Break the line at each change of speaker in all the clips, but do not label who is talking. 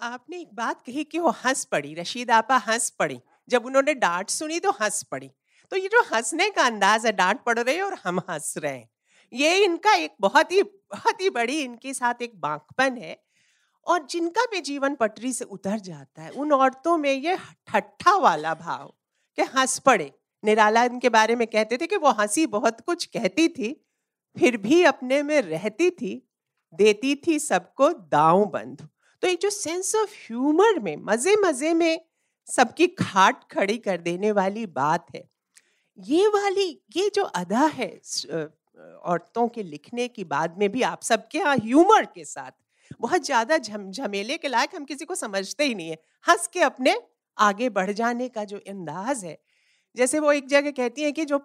आपने एक बात कही कि वो हंस पड़ी, रशीद आपा हंस पड़ी। जब उन्होंने डांट सुनी तो हंस पड़ी। तो ये जो हंसने का अंदाज है, डांट पड़ रही है और हम हंस रहे हैं। ये इनका एक बहुत ही बहुत ही बड़ी इनके साथ एक बांकपन है और जिनका भी जीवन पटरी से उतर जाता है, उन औरतों में ये ठट्ठा वाला भाव कि हंस पड़े। निराला इनके बारे में कहते थे कि वो हँसी बहुत कुछ कहती थी, फिर भी अपने में रहती थी, देती थी सबको दाव बंद तो एक जो सेंस ऑफ़ ह्यूमर में मज़े मज़े में सबकी खाट खड़ी कर देने वाली बात है। ये वाली, ये जो अदा है औरतों के लिखने की बाद में भी आप सबके यहाँ ह्यूमर के साथ बहुत ज़्यादा झम, झमेले के लायक हम किसी को समझते ही नहीं है। हंस के अपने आगे बढ़ जाने का जो अंदाज है, जैसे वो एक जगह कहती हैं कि जो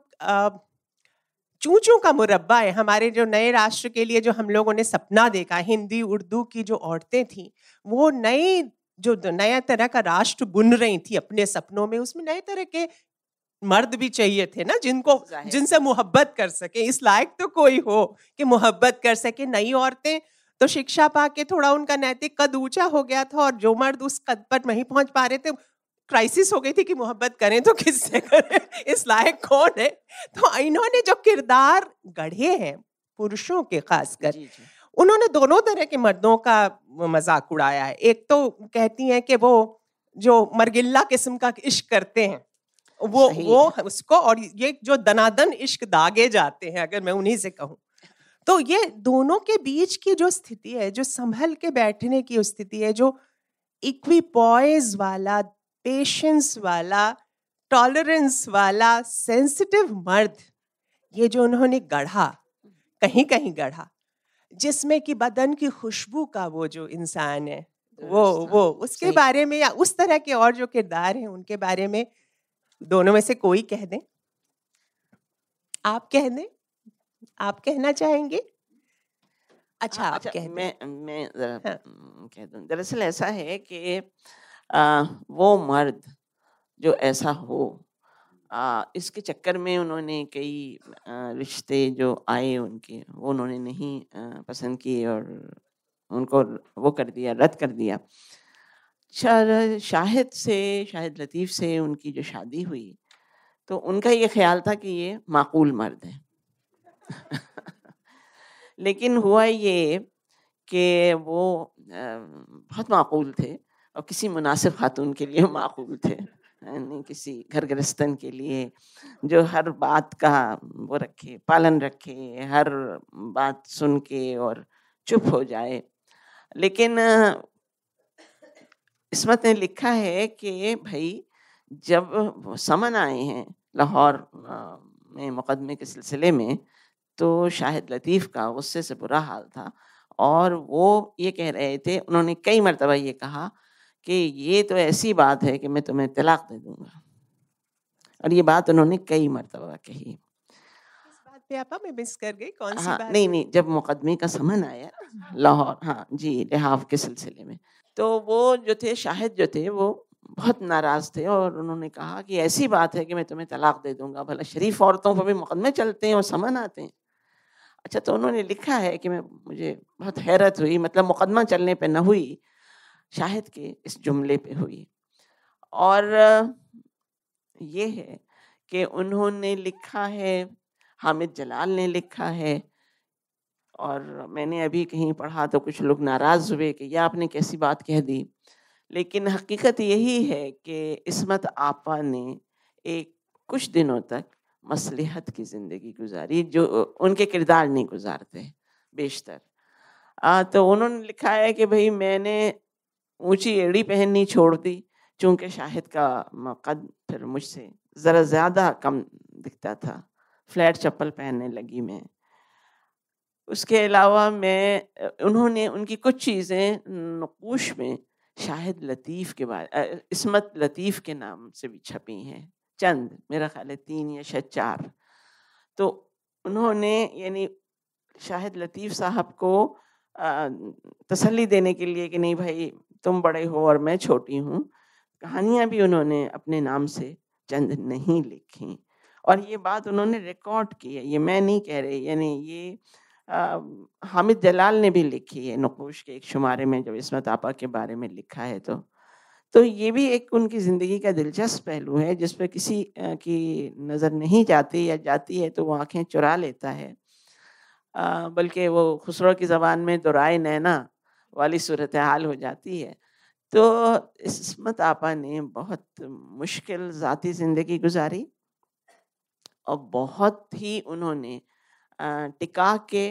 चूचू का मुरब्बा है। हमारे जो नए राष्ट्र के लिए जो हम लोगों ने सपना देखा हिंदी उर्दू की जो औरतें थी वो नई जो नया तरह का राष्ट्र बुन रही थी अपने सपनों में उसमें नए तरह के मर्द भी चाहिए थे ना जिनको जिनसे मोहब्बत कर सके। इस लायक तो कोई हो कि मोहब्बत कर सके। नई औरतें तो शिक्षा पा के थोड़ा उनका नैतिक कद ऊँचा हो गया था और जो मर्द उस कद पर नहीं पहुँच पा रहे थे क्राइसिस हो गई थी कि मोहब्बत करें तो किससे करें? इस लायक कौन है? तो इन्होंने जो किरदार गढ़े हैं पुरुषों के खासकर उन्होंने दोनों तरह के मर्दों का मज़ाक उड़ाया है। एक तो कहती हैं कि वो जो मरगिल्ला किस्म का इश्क करते हैं वो वो उसको और ये जो दनादन इश्क दागे जाते हैं अगर मैं उन्हीं से कहूँ। तो ये दोनों के बीच की जो स्थिति है जो संभल के बैठने की स्थिति है जो इक्विपॉइज वाला पेशेंस वाला टॉलरेंस वाला सेंसिटिव मर्द ये जो उन्होंने गढ़ा कहीं कहीं गढ़ा जिसमें कि बदन की खुशबू का वो जो इंसान है वो वो उसके बारे में या उस तरह के और जो किरदार हैं उनके बारे में दोनों में से कोई कह दें? आप कह दें? आप कहना चाहेंगे? अच्छा आप अच्छा, कह
मैं मैं हाँ। कह दूँ। दरअसल ऐसा है कि वो मर्द जो ऐसा हो आ, इसके चक्कर में उन्होंने कई रिश्ते जो आए उनके वो उन्होंने नहीं आ, पसंद किए और उनको वो कर दिया रद्द कर दिया। शाहिद से शाहिद लतीफ़ से उनकी जो शादी हुई तो उनका ये ख्याल था कि ये माकूल मर्द है। लेकिन हुआ ये कि वो बहुत माकूल थे। और किसी मुनासिब खातून के लिए माकूल थे नहीं? किसी घर गृहस्थन के लिए जो हर बात का वो रखे, पालन रखे, हर बात सुन के और चुप हो जाए। लेकिन इसमत ने लिखा है कि भाई, जब समन आए हैं लाहौर में मुकदमे के सिलसिले में तो शाहिद लतीफ़ का गुस्से से बुरा हाल था और वो ये कह रहे थे, उन्होंने कई मरतबा ये कहा कि ये तो ऐसी बात है कि मैं तुम्हें तलाक दे दूँगा। और ये बात उन्होंने कई मरतबा कही।
मैं मिस कर गई कौन सी
हाँ
बात
नहीं नहीं जब मुकदमे का समन आया लाहौर हाँ जी लिहाफ के सिलसिले में। तो वो जो थे शाहिद जो थे वो बहुत नाराज़ थे और उन्होंने कहा कि ऐसी बात है कि मैं तुम्हें तलाक दे दूँगा भला शरीफ औरतों पर भी मुकदमे चलते हैं और समन आते हैं। अच्छा तो उन्होंने लिखा है कि मैं मुझे बहुत हैरत हुई मतलब मुकदमा चलने पे न हुई शाहिद के इस जुमले पे हुई। और ये है कि उन्होंने लिखा है, हामिद जलाल ने लिखा है, और मैंने अभी कहीं पढ़ा तो कुछ लोग नाराज़ हुए कि यह आपने कैसी बात कह दी। लेकिन हकीकत यही है कि इसमत आपा ने एक कुछ दिनों तक मसलहत की ज़िंदगी गुजारी, जो उनके किरदार नहीं गुजारते, बेशतर। तो उन्होंने लिखा है कि भाई मैंने ऊँची एड़ी पहननी छोड़ दी, चूँकि शाहिद का कद फिर मुझसे ज़रा ज़्यादा कम दिखता था। फ्लैट चप्पल पहनने लगी मैं। उसके अलावा मैं, उन्होंने उनकी कुछ चीज़ें नकूश में शाहिद लतीफ़ के बारे इसमत लतीफ़ के नाम से भी छपी हैं। चंद, मेरा ख्याल है तीन या शायद चार। तो उन्होंने, यानी शाहिद लतीफ़ साहब को तसल्ली देने के लिए कि नहीं भाई तुम बड़े हो और मैं छोटी हूँ। कहानियाँ भी उन्होंने अपने नाम से चंद नहीं लिखी। और ये बात उन्होंने रिकॉर्ड की है। ये मैं नहीं कह रही यानी ये आ, हामिद जलाल ने भी लिखी है नकोश के एक शुमारे में जब इसमत आपा के बारे में लिखा है तो। तो ये भी एक उनकी ज़िंदगी का दिलचस्प पहलू है जिस पर किसी की नज़र नहीं जाती या जाती है तो वो आँखें चुरा लेता है। बल्कि वो खुसरो की ज़बान में दुराए नैना वाली सूरत हाल हो जाती है। तो इसमत आपा ने बहुत मुश्किल ज़ाती ज़िंदगी गुजारी और बहुत ही उन्होंने टिका के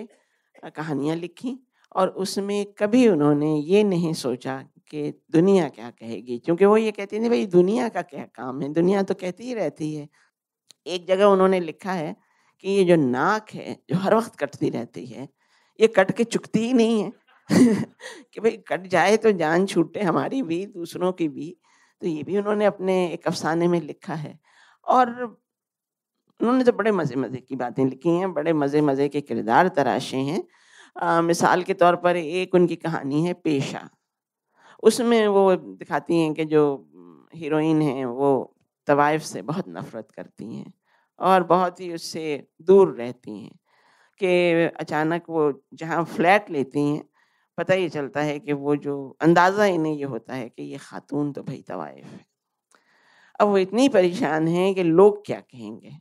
कहानियाँ लिखी और उसमें कभी उन्होंने ये नहीं सोचा कि दुनिया क्या कहेगी, क्योंकि वो ये कहती नहीं भाई, दुनिया का क्या काम है? दुनिया तो कहती ही रहती है। एक जगह उन्होंने लिखा है कि ये जो नाक है, जो हर वक्त कटती रहती है, ये कट के चुकती ही नहीं है। कि भाई कट जाए तो जान छूटे हमारी भी दूसरों की भी। तो ये भी उन्होंने अपने एक अफसाने में लिखा है। और उन्होंने तो बड़े मज़े मज़े की बातें लिखी हैं बड़े मज़े मज़े के किरदार तराशे हैं। आ, मिसाल के तौर पर एक उनकी कहानी है पेशा। उसमें वो दिखाती हैं कि जो हीरोइन हैं वो तवाइफ से बहुत नफ़रत करती हैं और बहुत ही उससे दूर रहती हैं कि अचानक वो जहाँ फ्लैट लेती हैं पता ही चलता है कि वो जो अंदाज़ा इन्हें ये होता है कि ये खातून तो भाई तवाइफ है। अब वो इतनी परेशान हैं कि लोग क्या कहेंगे?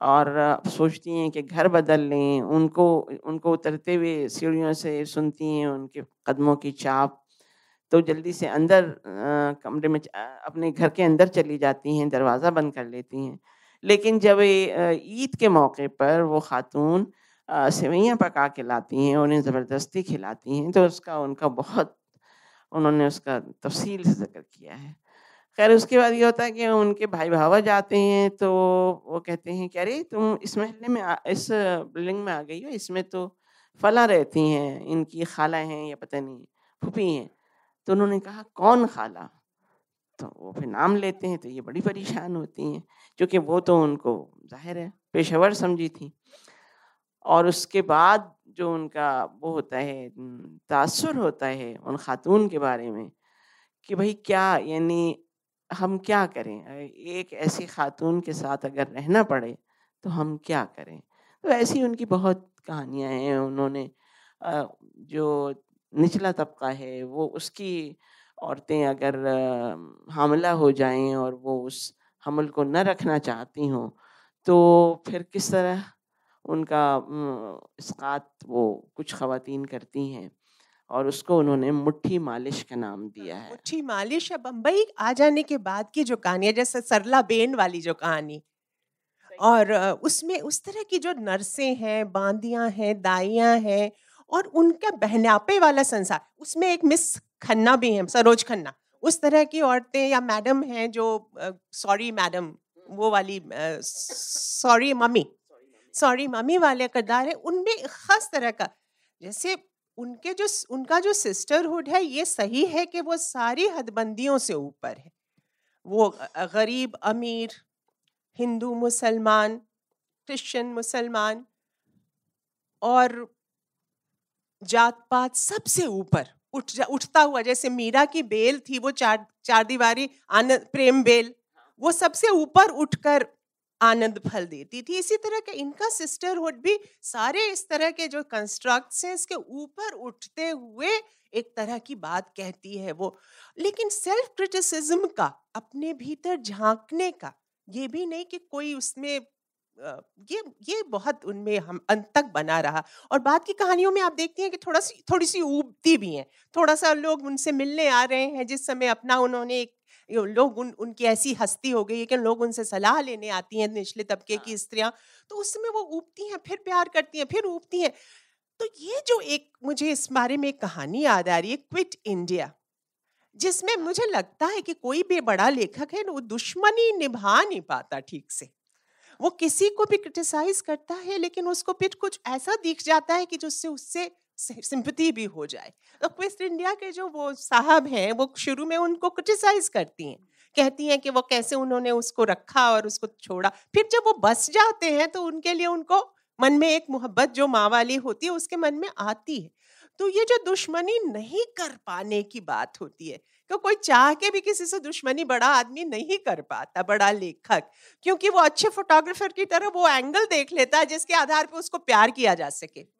और सोचती हैं कि घर बदल लें, उनको उनको उतरते हुए सीढ़ियों से सुनती हैं उनके कदमों की चाप। तो जल्दी से अंदर कमरे में अपने घर के अंदर चली जाती हैं, दरवाज़ा बंद कर लेती हैं। लेकिन जब ईद के मौके पर वो खातून सेवैयाँ पका के लाती हैं उन्हें ज़बरदस्ती खिलाती हैं तो उसका उनका बहुत उन्होंने उसका तफसील से ज़िक्र किया है। खैर उसके बाद ये होता है कि उनके भाई भावा जाते हैं तो वो कहते हैं कि अरे तुम इस महल्ले में आ, इस बिल्डिंग में आ गई हो इसमें तो फला रहती हैं इनकी खाला हैं या पता नहीं फूफी हैं। तो उन्होंने कहा कौन खाला? तो वो फिर नाम लेते हैं तो ये बड़ी परेशान होती हैं क्योंकि वो तो उनको ज़ाहिर है पेशेवर समझी थी। और उसके बाद जो उनका वो होता है तासर होता है उन खातून के बारे में कि भाई क्या यानी हम क्या करें? एक ऐसी खातून के साथ अगर रहना पड़े तो हम क्या करें? तो ऐसी उनकी बहुत कहानियाँ हैं। उन्होंने जो निचला तबका है वो उसकी औरतें अगर हमला हो जाएँ और वो उस हमल को न रखना चाहती हों तो फिर किस तरह उनका इसकात वो कुछ ख़वातीन करती हैं और उसको उन्होंने मुट्ठी मालिश का नाम दिया है।
मुट्ठी मालिश है बम्बई आ जाने के बाद की जो कहानी है जैसे सरला बेन वाली जो कहानी। और उसमें उस तरह की जो नर्सें हैं बांदियाँ हैं दाइयाँ हैं और उनका बहनापे वाला संसार उसमें एक मिस खन्ना भी है सरोज खन्ना। उस तरह की औरतें या मैडम हैं जो सॉरी मैडम वो वाली सॉरी मम्मी। सॉरी, मम्मी वाले किरदार है, उनमें खास तरह का, जैसे उनके जो उनका जो सिस्टरहुड है, ये सही है कि वो सारी हदबंदियों से ऊपर है। वो गरीब, अमीर, हिंदू, मुसलमान, क्रिश्चियन, मुसलमान और जात पात सबसे ऊपर, उठ जा, उठता हुआ, जैसे मीरा की बेल थी, वो चार चार दीवारी आनंद, प्रेम बेल, वो सबसे ऊपर उठकर आनंद फल देती थी। इसी तरह के इनका सिस्टरहुड भी सारे इस तरह के जो कंस्ट्रक्ट हैं, इसके ऊपर उठते हुए एक तरह की बात कहती है वो। लेकिन सेल्फ क्रिटिसिज्म का, अपने भीतर झांकने का, ये भी नहीं कि कोई उसमें ये ये बहुत उनमें हम अंत तक बना रहा। और बाद की कहानियों में आप देखती हैं कि थोड़ा सी, थोड़ी सी उबती भी हैं। थोड़ा सा लोग उनसे मिलने आ रहे हैं, जिस समय अपना उन्होंने एक लोग उन उनकी ऐसी हस्ती हो गई है कि लोग उनसे सलाह लेने आती हैं निचले तबके की हाँ। स्त्रियाँ तो उस समय वो उबती हैं फिर प्यार करती हैं फिर उबती हैं। तो ये जो एक मुझे इस बारे में एक कहानी याद आ रही है क्विट इंडिया जिसमें मुझे लगता है कि कोई भी बड़ा लेखक है वो दुश्मनी निभा नहीं पाता ठीक से। वो किसी को भी क्रिटिसाइज करता है लेकिन उसको फिर कुछ ऐसा दिख जाता है कि जिससे उससे सिंपति भी हो जाए। तो क्विस्ट इंडिया के जो वो साहब हैं, वो शुरू में उनको क्रिटिसाइज करती हैं। कहती हैं कि वो कैसे उन्होंने उसको रखा और उसको छोड़ा। फिर जब वो बस जाते हैं तो उनके लिए उनको मन में एक मोहब्बत जो माँ वाली होती है, उसके मन में आती है। तो ये जो दुश्मनी नहीं कर पाने की बात होती है कि कोई चाह के भी किसी से दुश्मनी बड़ा आदमी नहीं कर पाता, बड़ा लेखक। क्योंकि वो अच्छे फोटोग्राफर की तरह वो एंगल देख लेता है, जिसके आधार पर उसको प्यार किया जा सके।